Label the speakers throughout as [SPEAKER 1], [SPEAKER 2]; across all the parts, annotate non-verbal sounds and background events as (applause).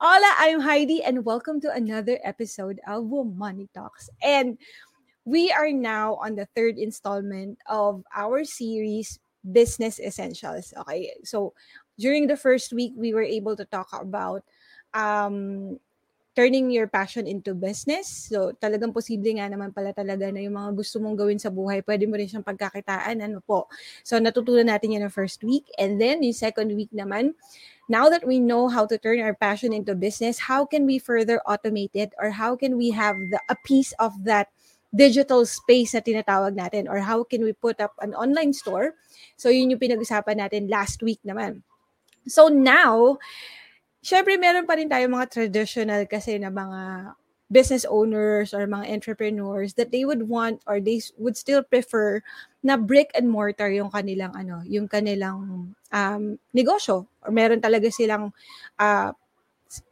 [SPEAKER 1] Hola, I'm Heidi, and welcome to another episode of Money Talks. And we are now on the third installment of our series, Business Essentials. Okay. So during the first week, we were able to talk about um, turning your passion into business. So, talagang posible nga naman pala talaga na yung mga gusto mong gawin sa buhay, pwede mo rin siyang pagkakitaan. Ano po? So, natutunan natin yan the first week. And then, yung second week naman, now that we know how to turn our passion into business, how can we further automate it or how can we have the, a piece of that digital space na tinatawag natin or how can we put up an online store? So, yun yung pinag-usapan natin last week naman. So, now, syempre meron pa rin tayo mga traditional kasi na mga business owners or mga entrepreneurs that they would want or they would still prefer na brick and mortar yung kanilang ano, yung kanilang um, negosyo. Or meron talaga silang uh,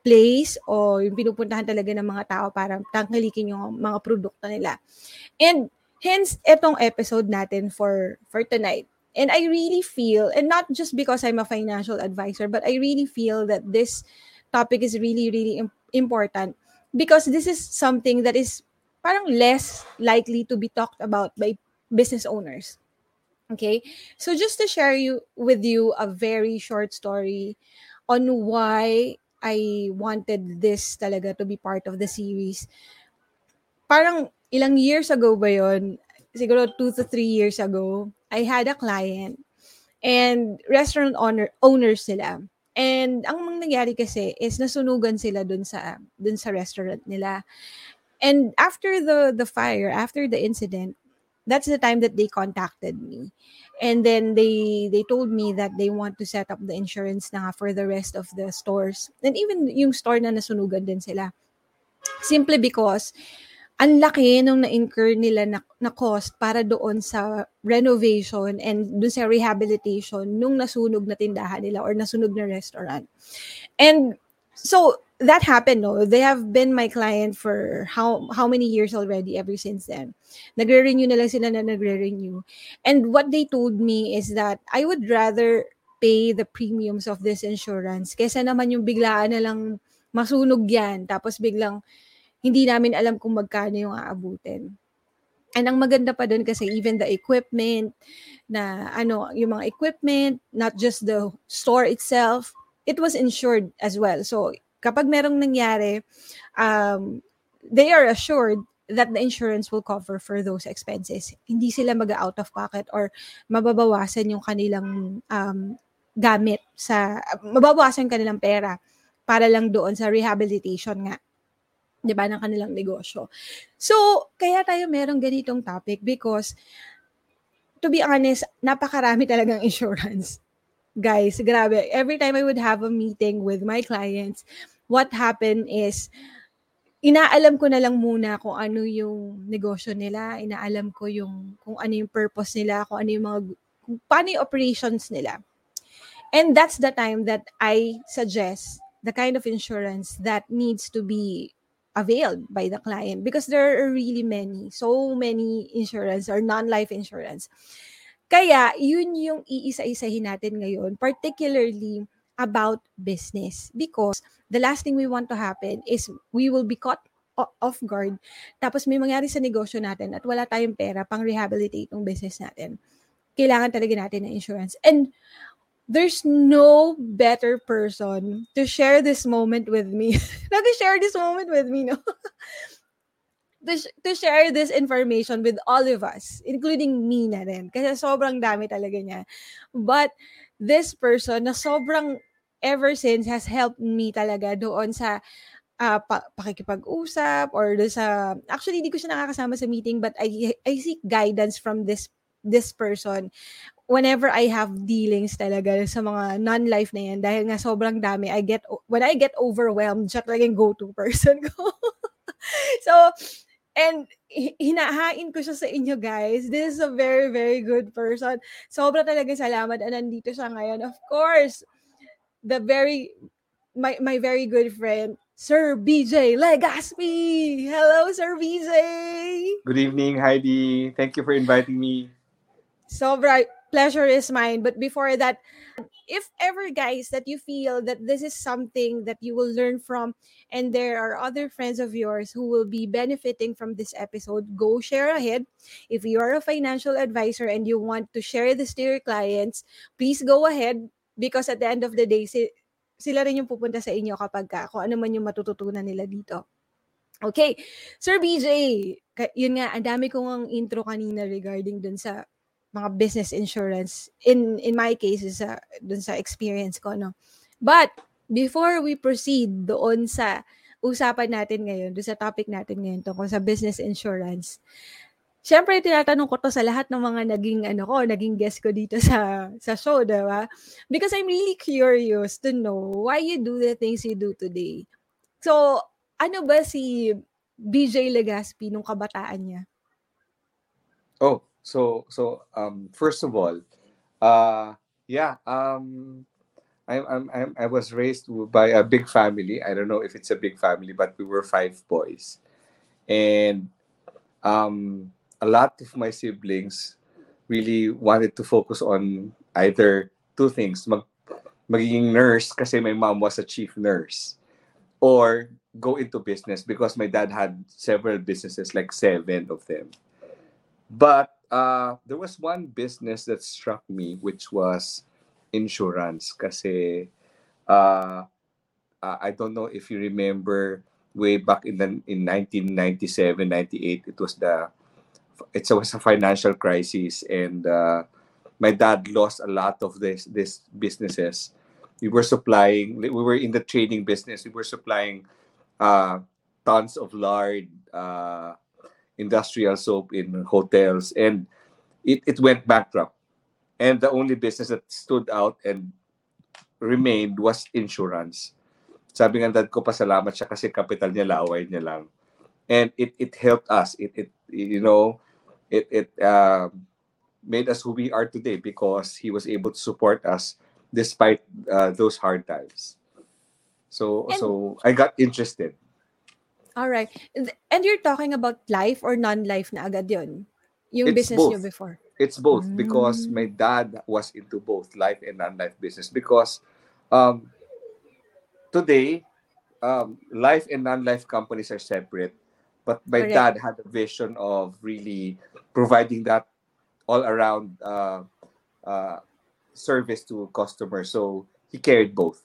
[SPEAKER 1] place o yung pinupuntahan talaga ng mga tao para tangkilikin yung mga produkto nila. And hence etong episode natin for for tonight. And I really feel, and not just because I'm a financial advisor, but I really feel that this topic is really, really important. Because this is something that is parang less likely to be talked about by business owners. Okay, so just to share you with you a very short story on why I wanted this talaga to be part of the series. Parang ilang years ago ba yon? Siguro two to three years ago, I had a client and restaurant owner owners sila. And ang nangyari kasi is nasunugan sila dun sa dun sa restaurant nila. And after the the fire, after the incident, that's the time that they contacted me. And then they they told me that they want to set up the insurance na for the rest of the stores. And even yung store na nasunugan din sila. Simply because ang laki nung na-incur nila na, na cost para doon sa renovation and doon sa rehabilitation nung nasunog na tindahan nila or nasunog na restaurant. And so that happened no? They have been my client for how how many years already ever since then. Nagre-renew na lang sila na nagre-renew. And what they told me is that I would rather pay the premiums of this insurance kaysa naman yung biglaan na lang masunog yan tapos biglang hindi namin alam kung magkano yung aabutin. And ang maganda pa doon kasi even the equipment na ano, yung mga equipment, not just the store itself, it was insured as well. So kapag merong nangyari, um, they are assured that the insurance will cover for those expenses. Hindi sila mag out of pocket or mababawasan yung kanilang um, gamit sa mababawasan kanilang pera para lang doon sa rehabilitation nga 'di ba, ng kanilang negosyo. So, kaya tayo merong ganitong topic because to be honest, napakarami talagang (laughs) insurance. Guys, grabe. Every time I would have a meeting with my clients, what happened is inaalam ko na lang muna kung ano yung negosyo nila, inaalam ko yung kung ano yung purpose nila, kung ano yung mga kung paano yung operations nila. And that's the time that I suggest the kind of insurance that needs to be availed by the client because there are really many, so many insurance or non-life insurance. Kaya, yun yung iisa-isahin natin ngayon, particularly about business. Because the last thing we want to happen is we will be caught off guard. Tapos may mangyari sa negosyo natin at wala tayong pera pang rehabilitate ng business natin. Kailangan talaga natin ng insurance. And there's no better person to share this moment with me. (laughs) Not to share this moment with me, no? (laughs) to, to share this information with all of us, including me na rin. Kasi sobrang dami talaga niya. But this person na sobrang ever since has helped me talaga doon sa uh, pa- pakikipag-usap or sa actually hindi ko siya nakakasama sa meeting but I I seek guidance from this this person whenever I have dealings talaga sa mga non-life na yan, dahil nga sobrang dami, I get, when I get overwhelmed, siya talaga yung go-to person (laughs) ko. so, and hinahain ko siya sa inyo guys. This is a very, very good person. Sobra talaga salamat na nandito siya ngayon. Of course, the very, my, my very good friend, Sir BJ Legaspi. Hello, Sir BJ.
[SPEAKER 2] Good evening, Heidi. Thank you for inviting me.
[SPEAKER 1] Sobra pleasure is mine. But before that, if ever, guys, that you feel that this is something that you will learn from, and there are other friends of yours who will be benefiting from this episode, go share ahead. If you are a financial advisor and you want to share this to your clients, please go ahead because at the end of the day, si- sila rin yung pupunta sa inyo kapag ka, kung ano man yung matututunan nila dito. Okay. Sir BJ, yun nga, ang dami kong intro kanina regarding dun sa mga business insurance. In in my case, sa, dun sa experience ko, no? But, before we proceed doon sa usapan natin ngayon, doon sa topic natin ngayon tungkol sa business insurance, Siyempre, tinatanong ko to sa lahat ng mga naging, ano ko, naging guest ko dito sa, sa show, di ba? Because I'm really curious to know why you do the things you do today. So, ano ba si BJ Legaspi nung kabataan niya?
[SPEAKER 2] Oh, so so um first of all, uh yeah, um I'm, I'm, I was raised by a big family. I don't know if it's a big family, but we were five boys. And um a lot of my siblings really wanted to focus on either two things, mag magiging nurse kasi my mom was a chief nurse or go into business because my dad had several businesses, like seven of them. But uh, there was one business that struck me, which was insurance. Kasi uh, I don't know if you remember way back in the, in 1997, 98, it was the it was a financial crisis and uh, my dad lost a lot of this this businesses. We were supplying, we were in the trading business. We were supplying uh, tons of lard, uh, industrial soap in hotels, and it, it went bankrupt. And the only business that stood out and remained was insurance. Sabi nga dad ko, pasalamat siya kasi capital niya, laway niya lang. And it, it helped us. It, it you know, it, it uh, made us who we are today because he was able to support us despite uh, those hard times. So and, so I got interested.
[SPEAKER 1] All right. And you're talking about life or non-life na agad yun? Yung
[SPEAKER 2] it's
[SPEAKER 1] business
[SPEAKER 2] both.
[SPEAKER 1] niyo before?
[SPEAKER 2] It's both mm. because my dad was into both life and non-life business because um, today um, life and non-life companies are separate but my Correct. dad had a vision of really providing that all around uh, uh, service to customers so he carried both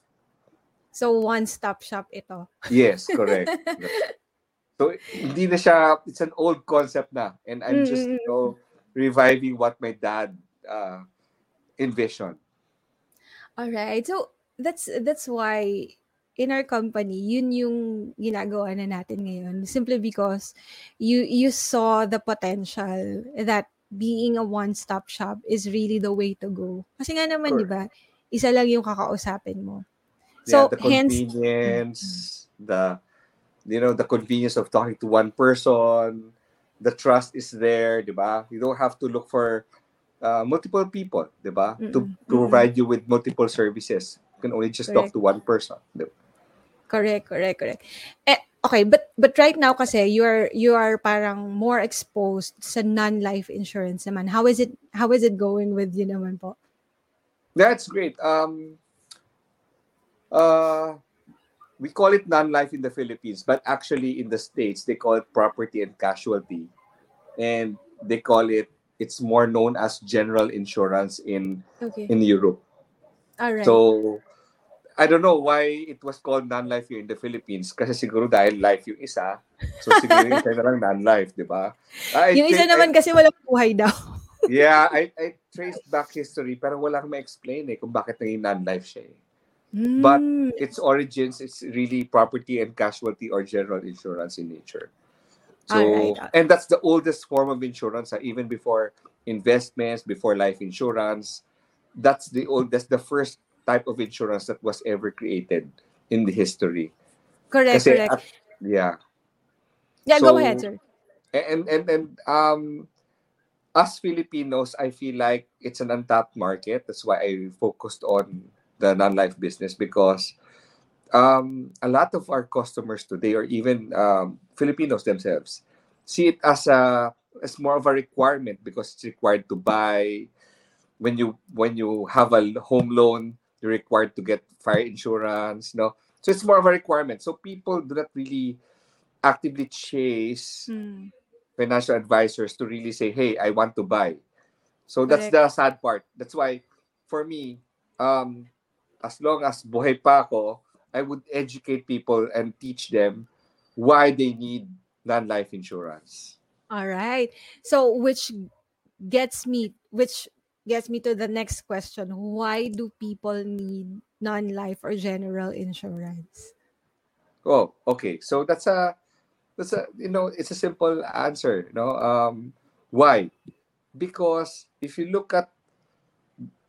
[SPEAKER 1] So, one-stop shop ito.
[SPEAKER 2] Yes, correct. (laughs) so, hindi na siya, it's an old concept na. And I'm mm-hmm. just, you know, reviving what my dad uh, envisioned.
[SPEAKER 1] All right. So, that's that's why in our company, yun yung ginagawa na natin ngayon. Simply because you you saw the potential that being a one-stop shop is really the way to go. Kasi nga naman, di ba, isa lang yung kakausapin mo.
[SPEAKER 2] So yeah, the convenience, hence, the you know the convenience of talking to one person, the trust is there, di ba? You don't have to look for uh, multiple people, di ba? To, to provide you with multiple services. You can only just correct. talk to one person. Diba?
[SPEAKER 1] Correct, correct, correct. Eh, okay, but but right now kasi you are you are parang more exposed sa non-life insurance naman. How is it how is it going with you naman po?
[SPEAKER 2] That's great. Um uh, we call it non-life in the Philippines, but actually in the States, they call it property and casualty. And they call it, it's more known as general insurance in okay. in Europe.
[SPEAKER 1] All right.
[SPEAKER 2] So, I don't know why it was called non-life here in the Philippines. Kasi siguro dahil life yung isa. So, siguro yung isa na lang non-life, di ba?
[SPEAKER 1] yung isa naman I, kasi walang buhay daw.
[SPEAKER 2] yeah, I, I traced back history pero wala kang ma-explain eh kung bakit naging non-life siya eh.
[SPEAKER 1] Mm.
[SPEAKER 2] But its origins, it's really property and casualty or general insurance in nature. So, right. and that's the oldest form of insurance, uh, even before investments, before life insurance. That's the old. That's the first type of insurance that was ever created in the history.
[SPEAKER 1] Correct. Kasi, correct. Uh,
[SPEAKER 2] yeah.
[SPEAKER 1] Yeah. So, go ahead, sir.
[SPEAKER 2] And and and um, us Filipinos, I feel like it's an untapped market. That's why I focused on the non-life business because um, a lot of our customers today, or even um, Filipinos themselves, see it as a as more of a requirement because it's required to buy when you when you have a home loan, you're required to get fire insurance, no? So it's more of a requirement. So people do not really actively chase
[SPEAKER 1] Mm.
[SPEAKER 2] financial advisors to really say, "Hey, I want to buy." So that's the sad part. That's why, for me, um, as long as buhay pa ako, I would educate people and teach them why they need non-life insurance.
[SPEAKER 1] All right. So which gets me which gets me to the next question. Why do people need non-life or general insurance?
[SPEAKER 2] Oh, okay. So that's a that's a you know it's a simple answer. You know, um, why? Because if you look at,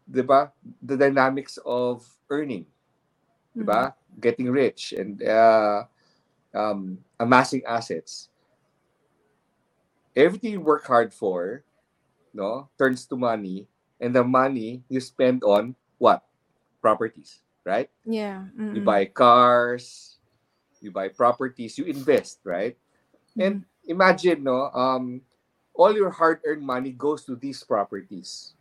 [SPEAKER 2] diba, the dynamics of earning, diba, getting rich and uh, um, amassing assets, everything you work hard for, no, turns to money, and the money you spend on what? Properties, right?
[SPEAKER 1] Yeah.
[SPEAKER 2] You
[SPEAKER 1] mm-mm.
[SPEAKER 2] buy cars, you buy properties, you invest, right? And imagine, no, um, all your hard-earned money goes to these properties.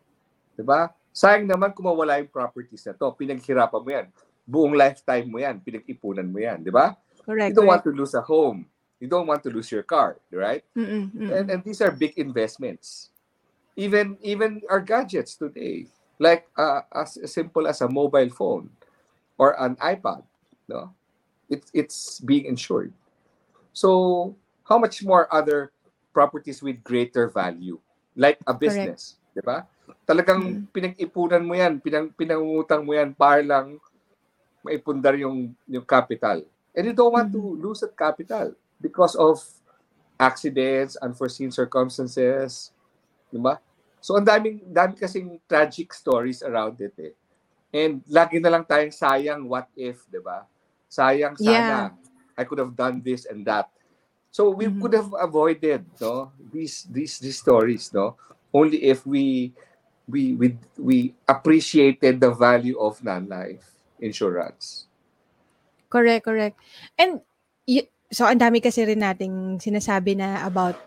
[SPEAKER 2] Diba? Sayang naman kung mawala yung properties na to. Pinaghirapan mo yan. Buong lifetime mo yan. Pinag-ipunan mo yan. Diba?
[SPEAKER 1] correct.
[SPEAKER 2] You don't want
[SPEAKER 1] correct.
[SPEAKER 2] to lose a home. You don't want to lose your car, right?
[SPEAKER 1] Mm-mm, mm-mm.
[SPEAKER 2] And, and these are big investments. Even even our gadgets today, like uh, as simple as a mobile phone or an iPad, no, it's it's being insured. So how much more other properties with greater value, like a business, di ba? Talagang pinag-ipunan mo yan, pinang, pinangungutang mo yan para lang maipundar yung, yung capital. And you don't want to lose that capital because of accidents, unforeseen circumstances, di ba? So ang daming, dami kasing tragic stories around it eh. And lagi na lang tayong sayang what if, di ba? Sayang sana. I could have done this and that. So we
[SPEAKER 1] Mhm.
[SPEAKER 2] could have avoided no these these these stories no only if we we we we appreciated the value of non-life insurance.
[SPEAKER 1] Correct, correct. And y- so ang dami kasi rin nating sinasabi na about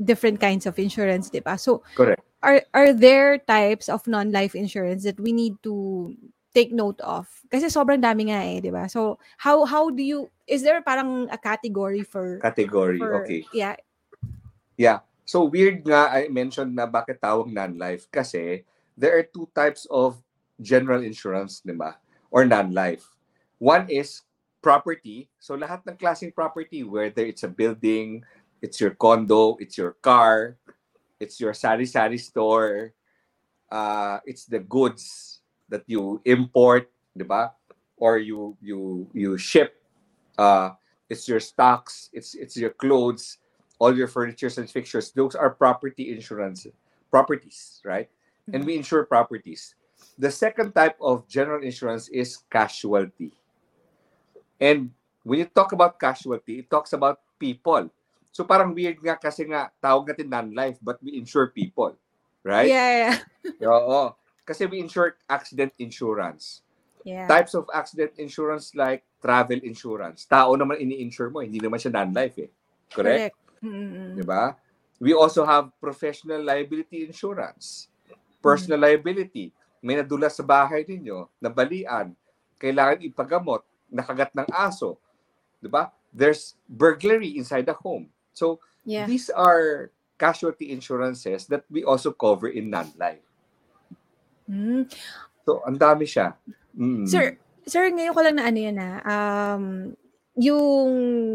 [SPEAKER 1] different kinds of insurance, 'di ba? So
[SPEAKER 2] Correct.
[SPEAKER 1] are are there types of non-life insurance that we need to take note of? Kasi sobrang dami nga eh, 'di ba? So how how do you is there parang a category for
[SPEAKER 2] Category.
[SPEAKER 1] for
[SPEAKER 2] okay.
[SPEAKER 1] yeah.
[SPEAKER 2] Yeah. So weird nga I mentioned na bakit tawag non-life kasi there are two types of general insurance, di ba? Or non-life. One is property. So lahat ng klaseng property whether it's a building, it's your condo, it's your car, it's your sari-sari store, uh, it's the goods that you import, di ba? Or you you you ship uh, it's your stocks, it's it's your clothes, all your furnitures and fixtures. Those are property insurance properties, right? And we insure properties. The second type of general insurance is casualty. And when you talk about casualty, it talks about people. So parang weird nga kasi nga tawag natin non-life but we insure people, right?
[SPEAKER 1] Yeah, yeah. (laughs)
[SPEAKER 2] Oo. Kasi we insure accident insurance.
[SPEAKER 1] yeah.
[SPEAKER 2] Types of accident insurance like travel insurance. Tao naman ini-insure mo, hindi naman siya non-life eh. Correct?
[SPEAKER 1] Mm-mm.
[SPEAKER 2] Di ba? We also have professional liability insurance. Personal liability. May nadulas sa bahay ninyo, nabalian, kailangan ipagamot, nakagat ng aso. Di ba? There's burglary inside the home. So,
[SPEAKER 1] Yeah.
[SPEAKER 2] these are casualty insurances that we also cover in non-life.
[SPEAKER 1] Mm.
[SPEAKER 2] So, ang dami siya. Mm.
[SPEAKER 1] Sir, sir, ngayon ko lang na ano yan na, um, yung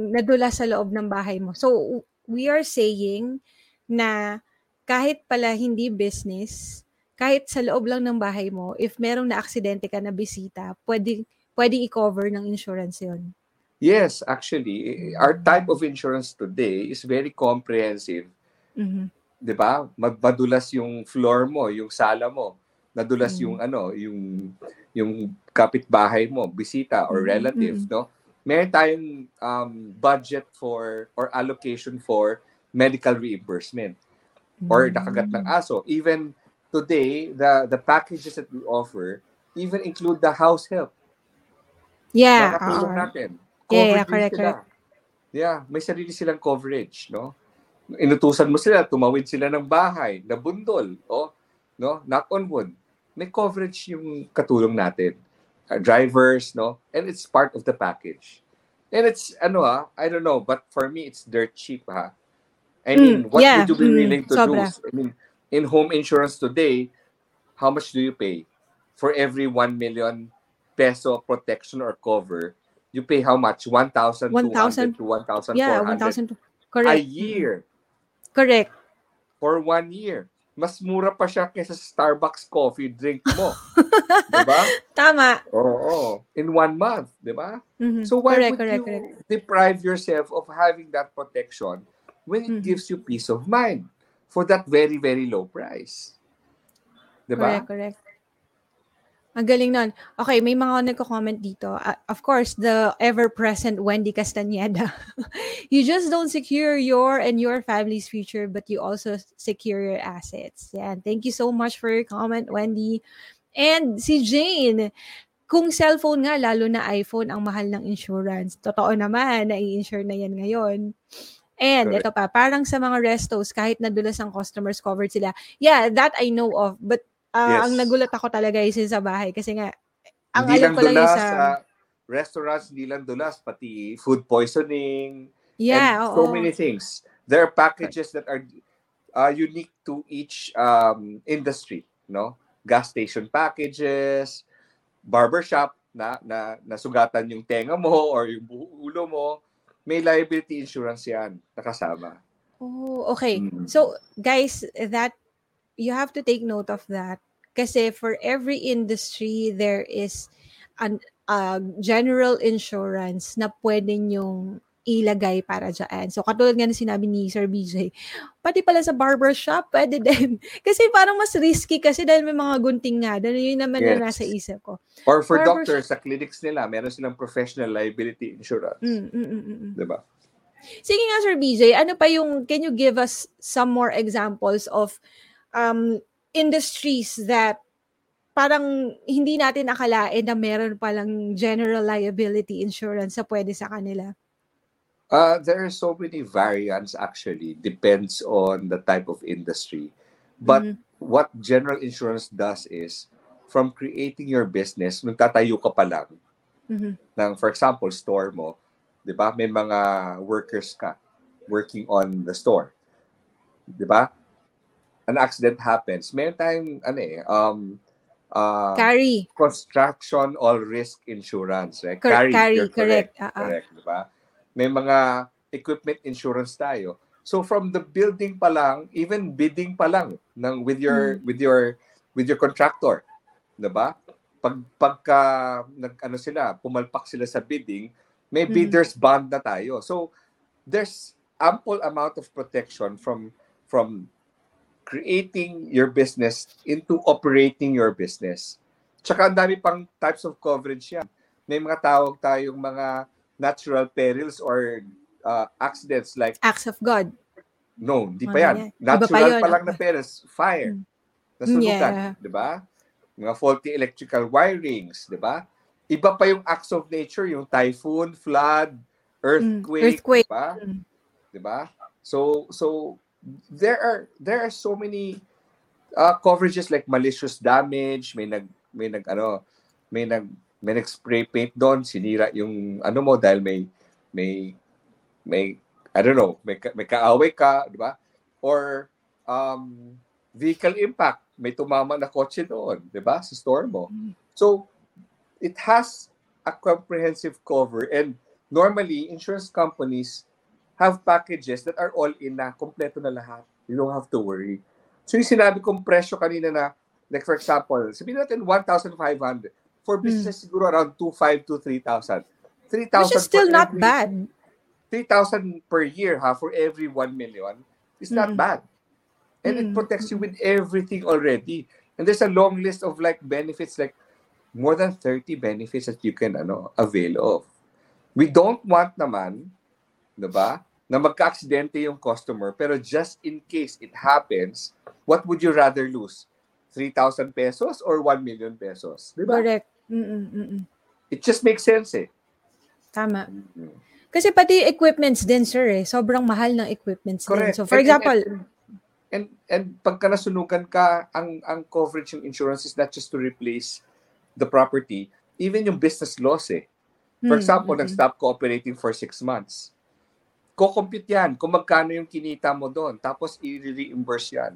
[SPEAKER 1] nadula sa loob ng bahay mo. So, we are saying na kahit pala hindi business, kahit sa loob lang ng bahay mo, if merong na-aksidente ka na bisita, pwede, pwedeng i-cover ng insurance yon.
[SPEAKER 2] Yes, actually, our type of insurance today is very comprehensive.
[SPEAKER 1] Mhm.
[SPEAKER 2] 'Di ba? Magbadulas yung floor mo, yung sala mo. Nadulas
[SPEAKER 1] Mm.
[SPEAKER 2] yung ano, yung yung kapitbahay mo, bisita or
[SPEAKER 1] Mm,
[SPEAKER 2] relative,
[SPEAKER 1] mm.
[SPEAKER 2] no? Meron tayong um, budget for or allocation for medical reimbursement or nakagat ng aso. Even today, the the packages that we offer even include the house help.
[SPEAKER 1] Yeah.
[SPEAKER 2] Nakatulong
[SPEAKER 1] oo.
[SPEAKER 2] natin.
[SPEAKER 1] Yeah, yeah, correct,
[SPEAKER 2] sila. Yeah, may sarili silang coverage, no? Inutusan mo sila, tumawid sila ng bahay, nabundol, oh. no? Knock on wood. May coverage yung katulong natin. Uh, drivers, no? And it's part of the package. And it's, ano ah, I don't know, but for me, it's dirt cheap, ha? I mean,
[SPEAKER 1] Mm,
[SPEAKER 2] what
[SPEAKER 1] yeah,
[SPEAKER 2] would you be
[SPEAKER 1] mm,
[SPEAKER 2] willing to
[SPEAKER 1] sobra.
[SPEAKER 2] lose? I mean, in home insurance today, how much do you pay? For every 1 million peso protection or cover, you pay how much? 1,200
[SPEAKER 1] 1,000
[SPEAKER 2] to 1,400
[SPEAKER 1] Yeah, 1,000.
[SPEAKER 2] a year
[SPEAKER 1] Correct.
[SPEAKER 2] for one year. Mas mura pa siya kaysa sa Starbucks coffee drink mo. (laughs) diba?
[SPEAKER 1] Tama.
[SPEAKER 2] Oo. In one month. Diba?
[SPEAKER 1] Mhm.
[SPEAKER 2] So why
[SPEAKER 1] correct,
[SPEAKER 2] would
[SPEAKER 1] correct,
[SPEAKER 2] you
[SPEAKER 1] correct.
[SPEAKER 2] deprive yourself of having that protection when it
[SPEAKER 1] Mhm.
[SPEAKER 2] gives you peace of mind for that very, very low price?
[SPEAKER 1] Correct,
[SPEAKER 2] Diba?
[SPEAKER 1] correct. Ang galing nun. Okay, may mga nagko-comment dito. Uh, of course, the ever-present Wendy Castañeda. (laughs) you just don't secure your and your family's future, but you also secure your assets. Yeah, thank you so much for your comment, Wendy. And si Jane, kung cellphone nga, lalo na iPhone, ang mahal ng insurance. Totoo naman, nai-insure na yan ngayon. And ito pa, parang sa mga restos, kahit nadulas ang customers covered sila. Yeah, that I know of. But ah,
[SPEAKER 2] Yes.
[SPEAKER 1] ang nagulat ako talaga is sa bahay. Kasi nga, ang
[SPEAKER 2] hindi
[SPEAKER 1] alam ko lang
[SPEAKER 2] dulas
[SPEAKER 1] sa...
[SPEAKER 2] sa restaurants, hindi lang dulas, pati food poisoning,
[SPEAKER 1] yeah,
[SPEAKER 2] and so
[SPEAKER 1] oo.
[SPEAKER 2] many things. There are packages that are uh, unique to each um, industry, no? Gas station packages, barbershop na na nasugatan yung tenga mo or yung ulo mo, may liability insurance yan nakasama.
[SPEAKER 1] Oh, okay.
[SPEAKER 2] Mm.
[SPEAKER 1] So, guys, that you have to take note of that. Kasi for every industry, there is an uh, general insurance na pwede nyong ilagay para dyan. So, katulad nga na sinabi ni Sir BJ, pati pala sa barbershop, pwede (laughs) din. kasi parang mas risky kasi dahil may mga gunting nga. Dahil yun naman
[SPEAKER 2] Yes.
[SPEAKER 1] na nasa isip ko.
[SPEAKER 2] Or for
[SPEAKER 1] Barbershop.
[SPEAKER 2] doctors sa clinics nila, meron silang professional liability insurance,
[SPEAKER 1] Mm, mm, mm, mm, mm.
[SPEAKER 2] 'di ba?
[SPEAKER 1] Sige nga, Sir BJ, ano pa yung, can you give us some more examples of um, industries that parang hindi natin akalain na meron palang general liability insurance sa pwede sa kanila?
[SPEAKER 2] Uh, there are so many variants actually, depends on the type of industry. But
[SPEAKER 1] Mhm.
[SPEAKER 2] what general insurance does is, from creating your business, magtatayo ka pa lang,
[SPEAKER 1] Mhm.
[SPEAKER 2] ng, for example, store mo, di ba? May mga workers ka working on the store. Di ba? An accident happens. May tayong, ano eh, um, uh,
[SPEAKER 1] Carry.
[SPEAKER 2] construction all risk insurance. Right?
[SPEAKER 1] Cor- carry,
[SPEAKER 2] you're
[SPEAKER 1] correct. Ah, ah.
[SPEAKER 2] Correct, di ba? May mga equipment insurance tayo. So from the building pa lang, even bidding pa lang ng with your
[SPEAKER 1] Hmm.
[SPEAKER 2] with your with your contractor, 'di ba? Pag pagka nag ano sila, pumalpak sila sa bidding, may
[SPEAKER 1] Mhm.
[SPEAKER 2] bidders bond na tayo. So there's ample amount of protection from from creating your business into operating your business. Tsaka ang dami pang types of coverage yan. May mga tawag tayong mga natural perils or uh, accidents like,
[SPEAKER 1] Acts of God.
[SPEAKER 2] no, hindi pa yan.
[SPEAKER 1] yan. Iba pa
[SPEAKER 2] Natural
[SPEAKER 1] yun.
[SPEAKER 2] pa lang na perils. Fire.
[SPEAKER 1] Mm.
[SPEAKER 2] Nasunugan.
[SPEAKER 1] Yeah.
[SPEAKER 2] Di ba? Mga faulty electrical wirings. Di ba? Iba pa yung acts of nature, yung typhoon, flood, earthquake.
[SPEAKER 1] earthquake.
[SPEAKER 2] Di ba?
[SPEAKER 1] Mm.
[SPEAKER 2] di ba? So so there are there are so many uh, coverages like malicious damage, may nag may nag ano, may nag may nag-spray paint doon, sinira yung ano mo dahil may may may I don't know, may may kaaway ka, di ba? Or um vehicle impact, may tumama na kotse doon, di ba? Sa store mo. So it has a comprehensive cover and normally insurance companies have packages that are all in na, kompleto na lahat. You don't have to worry. So yung sinabi kong presyo kanina na, like for example, sabihin natin 1,500. For business siguro around 2,500 to 3,000. 3,000
[SPEAKER 1] Hmm. Which is still not
[SPEAKER 2] every-
[SPEAKER 1] bad.
[SPEAKER 2] 3,000 per year ha, for every 1 million is not
[SPEAKER 1] Mm.
[SPEAKER 2] bad. And it
[SPEAKER 1] Mm.
[SPEAKER 2] protects you with everything already. And there's a long list of like benefits, like more than 30 benefits that you can ano, avail of. We don't want naman, 'di ba, na magka-aksidente yung customer, pero just in case it happens, what would you rather lose? 3,000 pesos or 1 million pesos? 'Di ba?
[SPEAKER 1] Correct. Mm-mm, mm-mm.
[SPEAKER 2] It just makes sense eh.
[SPEAKER 1] Tama.
[SPEAKER 2] Mhm.
[SPEAKER 1] Kasi pati equipments din, sir, eh. Sobrang mahal ng equipments din.
[SPEAKER 2] Correct.
[SPEAKER 1] So, for
[SPEAKER 2] And-
[SPEAKER 1] example,
[SPEAKER 2] and, and and pagka nasunugan ka, ang ang coverage ng insurance is not just to replace the property, even yung business loss eh. For
[SPEAKER 1] Hmm,
[SPEAKER 2] example,
[SPEAKER 1] mm.
[SPEAKER 2] nag-stop cooperating for six months. Ko-compute yan kung magkano yung kinita mo doon. Tapos i-reimburse yan.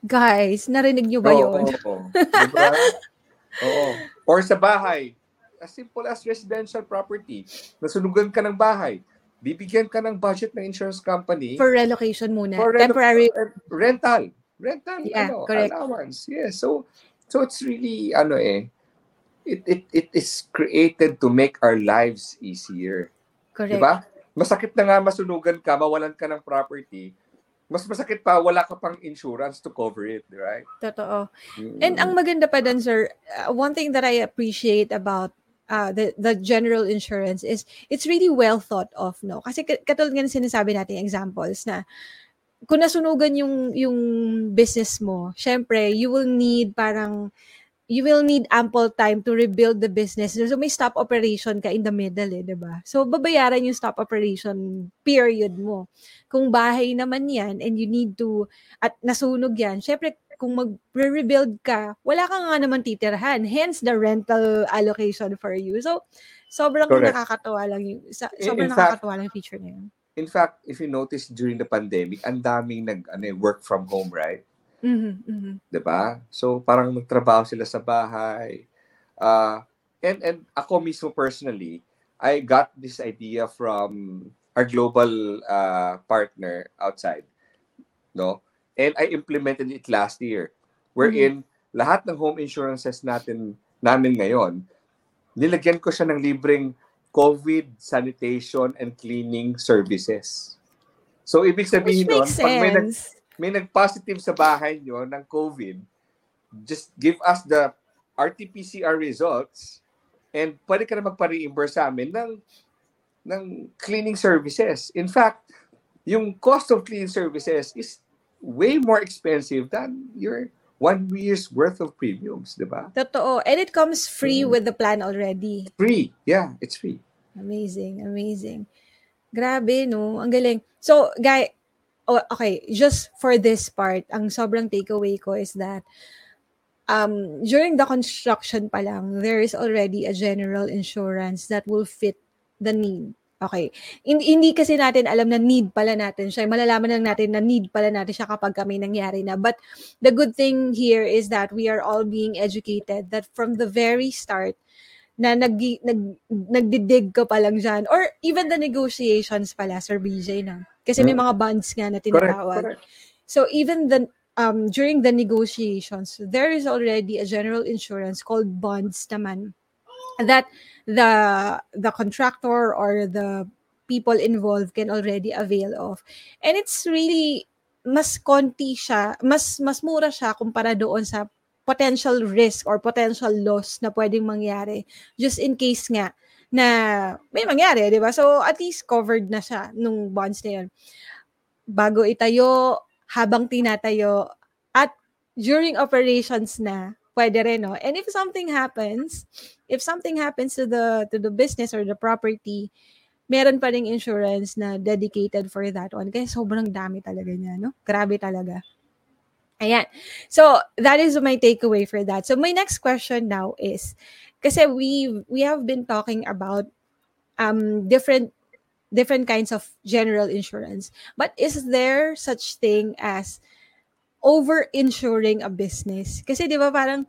[SPEAKER 1] Guys, narinig nyo ba
[SPEAKER 2] Oo,
[SPEAKER 1] yun?
[SPEAKER 2] oo. Diba? (laughs) oo. Or sa bahay, as simple as residential property. Nasunugan ka ng bahay. Bibigyan ka ng budget ng insurance company
[SPEAKER 1] For relocation muna.
[SPEAKER 2] for relo-
[SPEAKER 1] Temporary.
[SPEAKER 2] uh, rental. Rental,
[SPEAKER 1] Yeah,
[SPEAKER 2] ano,
[SPEAKER 1] correct.
[SPEAKER 2] allowance. Yes. So, so it's really, ano eh, it, it, it is created to make our lives easier.
[SPEAKER 1] Correct.
[SPEAKER 2] Di ba? Masakit na nga masunugan ka, mawalan ka ng property. Mas masakit pa, wala ka pang insurance to cover it, right?
[SPEAKER 1] Totoo.
[SPEAKER 2] Mm.
[SPEAKER 1] And ang maganda pa dun, sir, uh, one thing that I appreciate about uh, the, the general insurance is it's really well thought of, no? Kasi ka- katulad nga ng sinasabi natin examples na kung nasunugan yung, yung business mo, syempre, you will need parang you will need ample time to rebuild the business. So may stop operation ka in the middle eh, 'di ba? So babayaran yung stop operation period mo. Kung bahay naman 'yan and you need to at nasunog 'yan, syempre kung mag-rebuild ka, wala ka nga naman titirhan. Hence the rental allocation for you. So sobrang
[SPEAKER 2] Correct.
[SPEAKER 1] nakakatawa lang yung
[SPEAKER 2] In-
[SPEAKER 1] sobrang
[SPEAKER 2] in fact-
[SPEAKER 1] nakakatawa lang yung feature na yun.
[SPEAKER 2] In fact, if you notice during the pandemic, ang daming nag ano, eh, work from home, right?
[SPEAKER 1] Mhm, mhm.
[SPEAKER 2] 'Di ba? So parang magtrabaho sila sa bahay. Uh, and and ako mismo personally, I got this idea from our global uh, partner outside, no? And I implemented it last year. Wherein lahat ng home insurances natin namin ngayon, nilagyan ko siya ng libreng COVID sanitation and cleaning services. So ibig
[SPEAKER 1] Which
[SPEAKER 2] sabihin nun,
[SPEAKER 1] makes
[SPEAKER 2] pag may nag. May nag-positive sa bahay nyo ng COVID, just give us the RT-PCR results and pwede ka na magpa-reimburse sa amin ng, ng cleaning services. In fact, yung cost of cleaning services is way more expensive than your one year's worth of premiums, di ba?
[SPEAKER 1] Totoo. And it comes free
[SPEAKER 2] Mm.
[SPEAKER 1] with the plan already.
[SPEAKER 2] Free. Yeah, it's free.
[SPEAKER 1] Amazing, amazing. Grabe, no? Ang galing. So, guy, oh, okay, just for this part, ang sobrang takeaway ko is that um, during the construction pa lang, there is already a general insurance that will fit the need. Okay. Hindi, hindi kasi natin alam na need pala natin siya. Malalaman lang natin na need pala natin siya kapag kami nangyari na. But the good thing here is that we are all being educated that from the very start, na nag, nag, nagdidig ka pa lang dyan. Or even the negotiations pala, Sir BJ, na. Kasi may
[SPEAKER 2] Mm.
[SPEAKER 1] mga bonds nga na
[SPEAKER 2] Correct,
[SPEAKER 1] tinatawag.
[SPEAKER 2] correct.
[SPEAKER 1] So even the um during the negotiations, there is already a general insurance called bonds naman that the the contractor or the people involved can already avail of. And it's really mas konti siya, mas mas mura siya kumpara doon sa potential risk or potential loss na pwedeng mangyari just in case nga na may mangyari, 'di ba? So at least covered na siya nung bonds na 'yon. Bago itayo, habang tinatayo at during operations na pwede rin, no? And if something happens, if something happens to the to the business or the property, meron pa ring insurance na dedicated for that one. Kaya sobrang dami talaga niya, no? Grabe talaga. Ayan. So, that is my takeaway for that. So, my next question now is, kasi we we have been talking about um different different kinds of general insurance. But is there such thing as over-insuring a business? Kasi 'di ba parang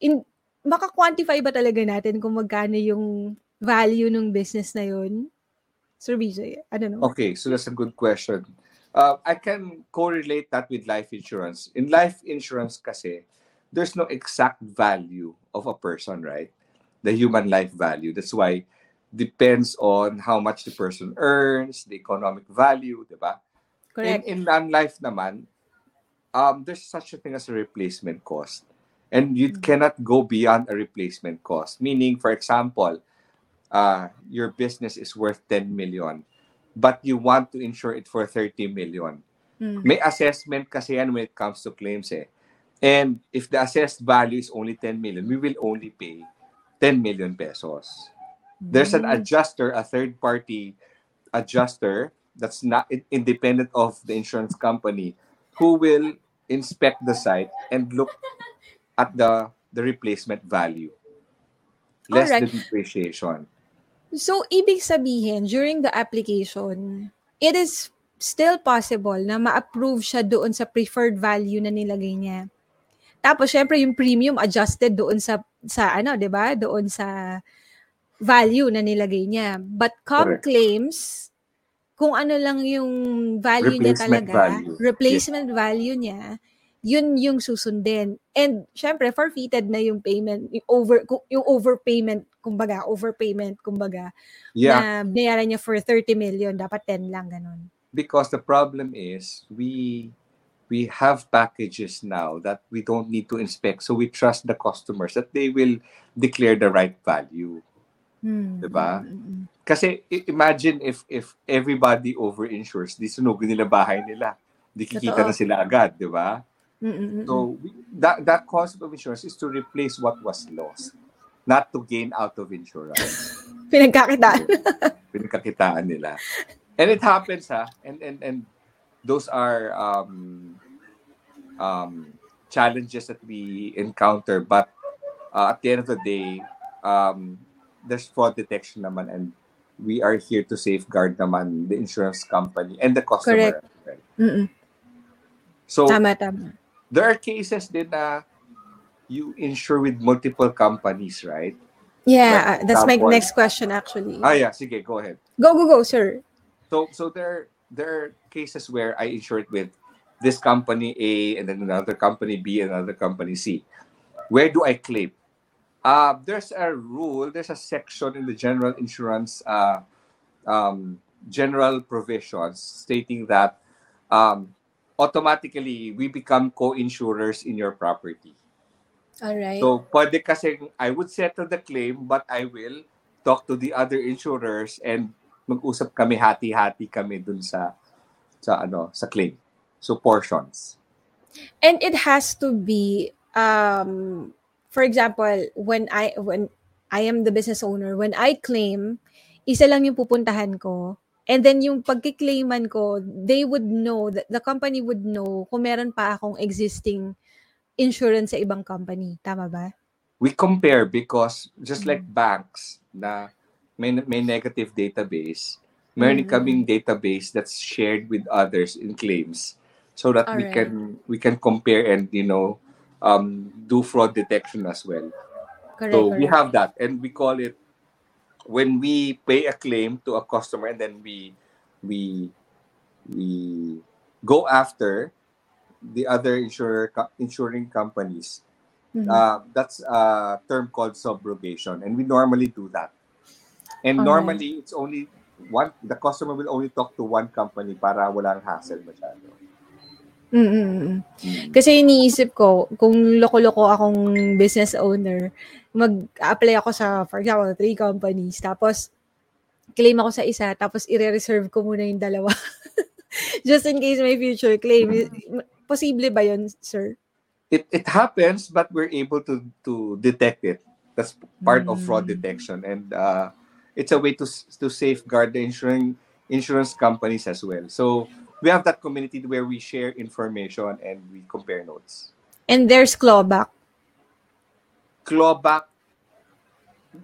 [SPEAKER 1] in maka-quantify ba talaga natin kung magkano yung value ng business na yun? Sir BJ, I don't know.
[SPEAKER 2] Okay, so that's a good question. Uh, I can correlate that with life insurance. In life insurance kasi, there's no exact value of a person, right? The human life value. That's why depends on how much the person earns, the economic value, di ba?
[SPEAKER 1] Correct.
[SPEAKER 2] In, in non-life naman, um, there's such a thing as a replacement cost. And you
[SPEAKER 1] Mm.
[SPEAKER 2] cannot go beyond a replacement cost. Meaning, for example, uh, your business is worth 10 million, but you want to insure it for 30 million.
[SPEAKER 1] Mm.
[SPEAKER 2] May assessment kasi yan when it comes to claims eh. And if the assessed value is only 10 million, we will only pay 10 million pesos. There's an adjuster, a third party adjuster that's not in- independent of the insurance company who will inspect the site and look at the the replacement value less
[SPEAKER 1] Alright.
[SPEAKER 2] the depreciation.
[SPEAKER 1] So, ibig sabihin, during the application, it is still possible na ma-approve siya doon sa preferred value na nilagay niya. Tapos, syempre, yung premium adjusted doon sa, sa ano, di ba? Doon sa value na nilagay niya. But come
[SPEAKER 2] Correct.
[SPEAKER 1] claims, kung ano lang yung value niya talaga,
[SPEAKER 2] value.
[SPEAKER 1] replacement value niya, yun yung susundin. And syempre, forfeited na yung payment, yung over yung overpayment, kumbaga, overpayment, kumbaga,
[SPEAKER 2] Yeah,
[SPEAKER 1] na binayaran niya for 30 million, dapat 10 lang, ganun.
[SPEAKER 2] because the problem is we we have packages now that we don't need to inspect so we trust the customers that they will declare the right value.
[SPEAKER 1] Hmm.
[SPEAKER 2] Diba?
[SPEAKER 1] Mm, mm, mm.
[SPEAKER 2] Kasi imagine if if everybody over-insures, di sunugin nila bahay nila. Di kikita
[SPEAKER 1] Totoo.
[SPEAKER 2] na sila agad, di ba?
[SPEAKER 1] Mm, mm, mm, mm.
[SPEAKER 2] So that that concept of insurance is to replace what was lost, not to gain out of insurance. (laughs)
[SPEAKER 1] Pinagkakitaan.
[SPEAKER 2] Pinagkakitaan nila. And it happens ha, and and and those are um um challenges that we encounter but uh, at the end of the day um there's fraud detection naman and we are here to safeguard naman the insurance company and the customer
[SPEAKER 1] Correct. Mm-mm.
[SPEAKER 2] So
[SPEAKER 1] Tama, tama.
[SPEAKER 2] there are cases din na you insure with multiple companies, right?
[SPEAKER 1] Yeah, uh, that's my next question actually.
[SPEAKER 2] Ah, yeah. Sige, go ahead.
[SPEAKER 1] Go, go, go, sir.
[SPEAKER 2] So, so there, there are cases where I insured with this company A and then another company B and another company C. Where do I claim? Uh, there's a rule, there's a section in the general insurance uh, um, general provisions stating that um, automatically we become co-insurers in your property.
[SPEAKER 1] All right.
[SPEAKER 2] So, pwede kasi I would settle the claim but I will talk to the other insurers and mag-usap kami hati-hati kami dun sa sa ano, sa claim. So portions.
[SPEAKER 1] and it has to be um for example when i when i am the business owner when i claim isa lang yung pupuntahan ko and then yung pagkiklaiman ko they would know that the company would know kung meron pa akong existing insurance sa ibang company tama ba
[SPEAKER 2] We compare because just like
[SPEAKER 1] Mm.
[SPEAKER 2] banks na may may negative database, meron
[SPEAKER 1] Mm.
[SPEAKER 2] kaming database that's shared with others in claims so that we
[SPEAKER 1] Alright.
[SPEAKER 2] can we can compare and you know um do fraud detection as well.
[SPEAKER 1] correct,
[SPEAKER 2] So we have that, and we call it when we pay a claim to a customer, and then we we we go after the other insurer insuring companies.
[SPEAKER 1] Mhm.
[SPEAKER 2] Uh, that's a term called subrogation, and we normally do that. And
[SPEAKER 1] Alright.
[SPEAKER 2] normally it's only one. The customer will only talk to one company para walang hassle masyado.
[SPEAKER 1] Mm, mm, mm, mm.
[SPEAKER 2] Mm.
[SPEAKER 1] Kasi iniisip ko, kung loko-loko akong business owner, mag-apply ako sa, for example, three companies, tapos claim ako sa isa, tapos i-reserve ko muna yung dalawa. (laughs) Just in case may future claim. Posible ba yun, sir?
[SPEAKER 2] it it happens, but we're able to to detect it. That's part of fraud
[SPEAKER 1] Mm.
[SPEAKER 2] detection, and uh, it's a way to to safeguard the insurance insurance companies as well. So we have that community where we share information and we compare notes.
[SPEAKER 1] And there's clawback.
[SPEAKER 2] Clawback,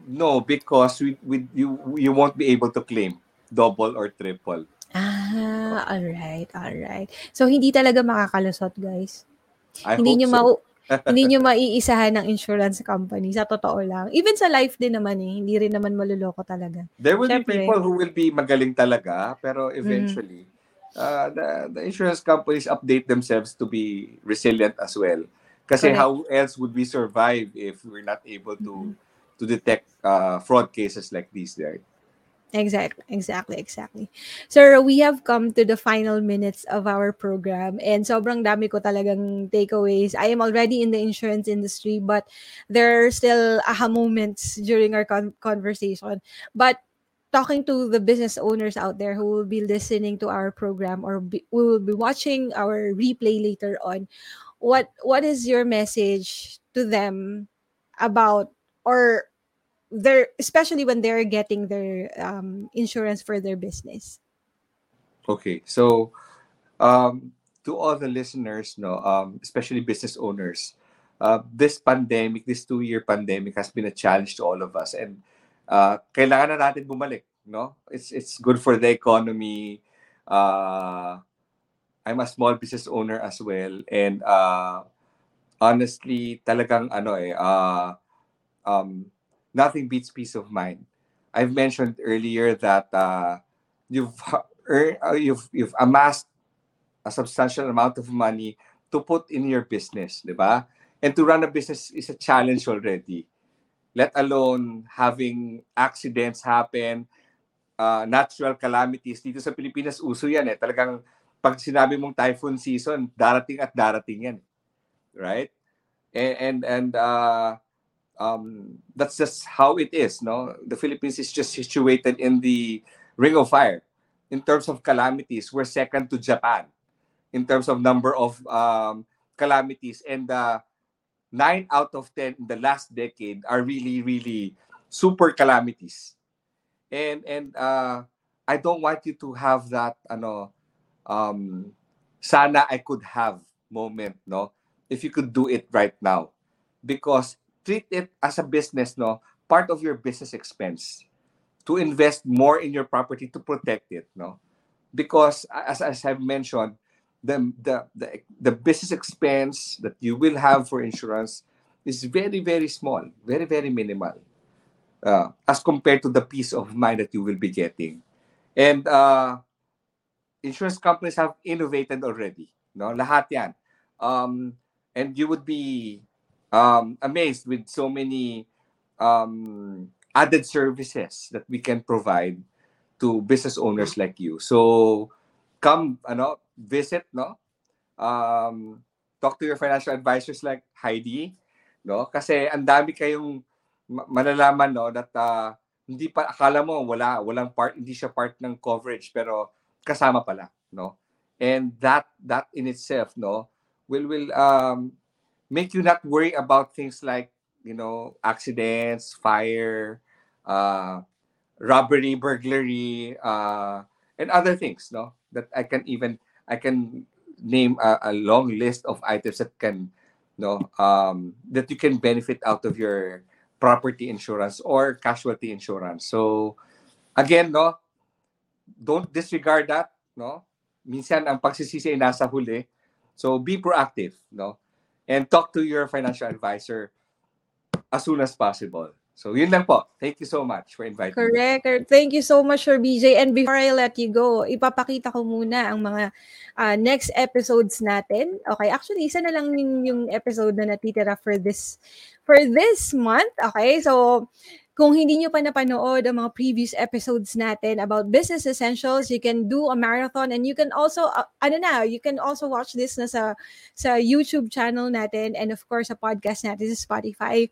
[SPEAKER 2] no, because we, we you you won't be able to claim double or triple.
[SPEAKER 1] Ah, alright, alright. So, hindi talaga makakalusot, guys.
[SPEAKER 2] I
[SPEAKER 1] hindi
[SPEAKER 2] hope
[SPEAKER 1] nyo
[SPEAKER 2] so.
[SPEAKER 1] mau (laughs) hindi nyo maiisahan ng insurance company sa totoo lang. Even sa life din naman eh, hindi rin naman maluloko talaga.
[SPEAKER 2] There will
[SPEAKER 1] Siyempre.
[SPEAKER 2] be people who will be magaling talaga, pero
[SPEAKER 1] Mm.
[SPEAKER 2] eventually, uh, the, the insurance companies update themselves to be resilient as well. Kasi
[SPEAKER 1] Correct.
[SPEAKER 2] how else would we survive if we're not able to
[SPEAKER 1] Mm.
[SPEAKER 2] to detect uh, fraud cases like these, right?
[SPEAKER 1] Exactly, exactly, exactly. Sir, we have come to the final minutes of our program and sobrang dami ko talagang takeaways. I am already in the insurance industry but there are still aha moments during our con- conversation. But talking to the business owners out there who will be listening to our program or be, who will be watching our replay later on, what what is your message to them about or their especially when they're getting their um, insurance for their business
[SPEAKER 2] Okay, so um, to all the listeners, no, um, especially business owners, uh, this pandemic, this two-year pandemic has been a challenge to all of us, and uh, kailangan na natin bumalik, no? It's it's good for the economy. Uh, I'm a small business owner as well, and uh, honestly, talagang ano eh, uh, um, nothing beats peace of mind. I've mentioned earlier that uh, you've (laughs) earned, uh, you've you've amassed a substantial amount of money to put in your business, di ba? And to run a business is a challenge already. Let alone having accidents happen, uh, natural calamities. Dito sa Pilipinas, uso yan eh. Talagang pag sinabi mong typhoon season, darating at darating yan. Right? And, and, and uh, um, that's just how it is. No, the Philippines is just situated in the ring of fire. In terms of calamities, we're second to Japan in terms of number of um, calamities, and uh, nine out of ten in the last decade are really, really super calamities. And and uh, I don't want you to have that ano um, sana I could have moment, no? If you could do it right now. Because treat it as a business, no, part of your business expense to invest more in your property to protect it, no? Because as, as I've mentioned, the, the, the, the business expense that you will have for insurance is very, very small, very, very minimal uh, as compared to the peace of mind that you will be getting. And uh, insurance companies have innovated already. No? Lahat yan. Um, and you would be um, amazed with so many um, added services that we can provide to business owners like you. So come, ano, visit, no? Um, talk to your financial advisors like Heidi, no? Kasi ang dami kayong malalaman, no, that uh, hindi pa akala mo wala walang part hindi siya part ng coverage pero kasama pala, no? And that that in itself, no, will will um make you not worry about things like you know accidents fire uh, robbery burglary uh, and other things no? That i can even i can name a, a long list of items that can no um, that you can benefit out of your property insurance or casualty insurance. So again no don't disregard that no? Minsan ang pagsisisi ay nasa huli. So be proactive no and talk to your financial advisor as soon as possible. So yun lang po. Thank you so much for inviting
[SPEAKER 1] Correct. me. Thank you so much, Sir BJ. And before I let you go, ipapakita ko muna ang mga uh, next episodes natin. Okay, actually, isa na lang yung, yung episode na natitira for this for this month. Okay, so kung hindi nyo pa napanood ang mga previous episodes natin about business essentials, you can do a marathon and you can also, uh, ano na, you can also watch this na sa, sa YouTube channel natin and of course sa podcast natin sa Spotify.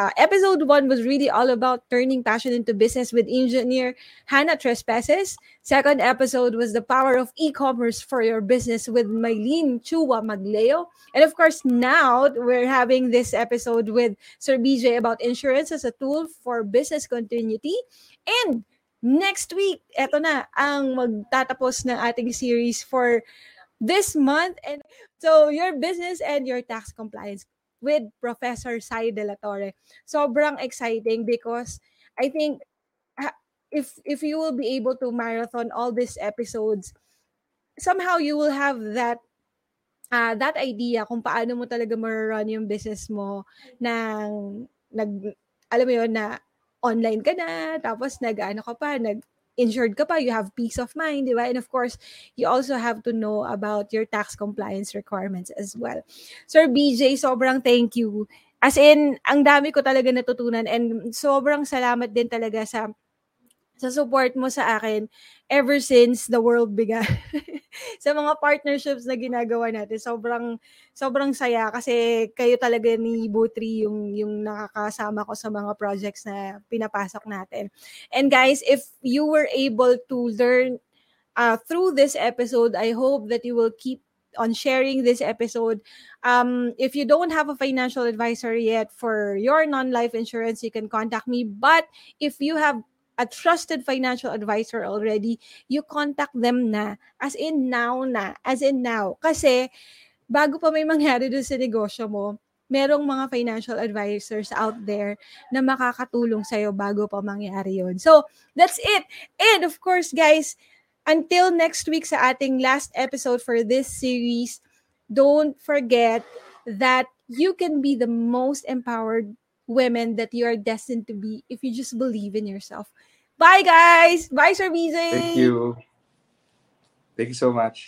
[SPEAKER 1] Uh, episode one was really all about turning passion into business with engineer Hannah Trespasses. Second episode was the power of e-commerce for your business with Mylene Chua Magleo. And of course, now we're having this episode with Sir BJ about insurance as a tool for business continuity. And next week, eto na ang magtatapos ng ating series for this month. And so your business and your tax compliance with Professor Sai De La Torre. Sobrang exciting because I think if if you will be able to marathon all these episodes, somehow you will have that uh, that idea kung paano mo talaga ma-run yung business mo ng nag alam mo yon na online ka na tapos nag-ano ka pa nag insured ka pa, you have peace of mind, di ba? And of course, you also have to know about your tax compliance requirements as well. Sir BJ, sobrang thank you. As in, ang dami ko talaga natutunan and sobrang salamat din talaga sa sa support mo sa akin ever since the world began. (laughs) (laughs) sa mga partnerships na ginagawa natin, sobrang sobrang saya kasi kayo talaga ni Butri yung yung nakakasama ko sa mga projects na pinapasok natin. And guys, if you were able to learn uh, through this episode, I hope that you will keep on sharing this episode. Um, if you don't have a financial advisor yet for your non-life insurance, you can contact me. But if you have a trusted financial advisor already, you contact them na. As in now na. As in now. Kasi, bago pa may mangyari dun sa negosyo mo, merong mga financial advisors out there na makakatulong sa'yo bago pa mangyari yon. So, that's it. And of course, guys, until next week sa ating last episode for this series, don't forget that you can be the most empowered women that you are destined to be if you just believe in yourself. Bye, guys. Bye, Sir BJ.
[SPEAKER 2] Thank you. Thank you so much.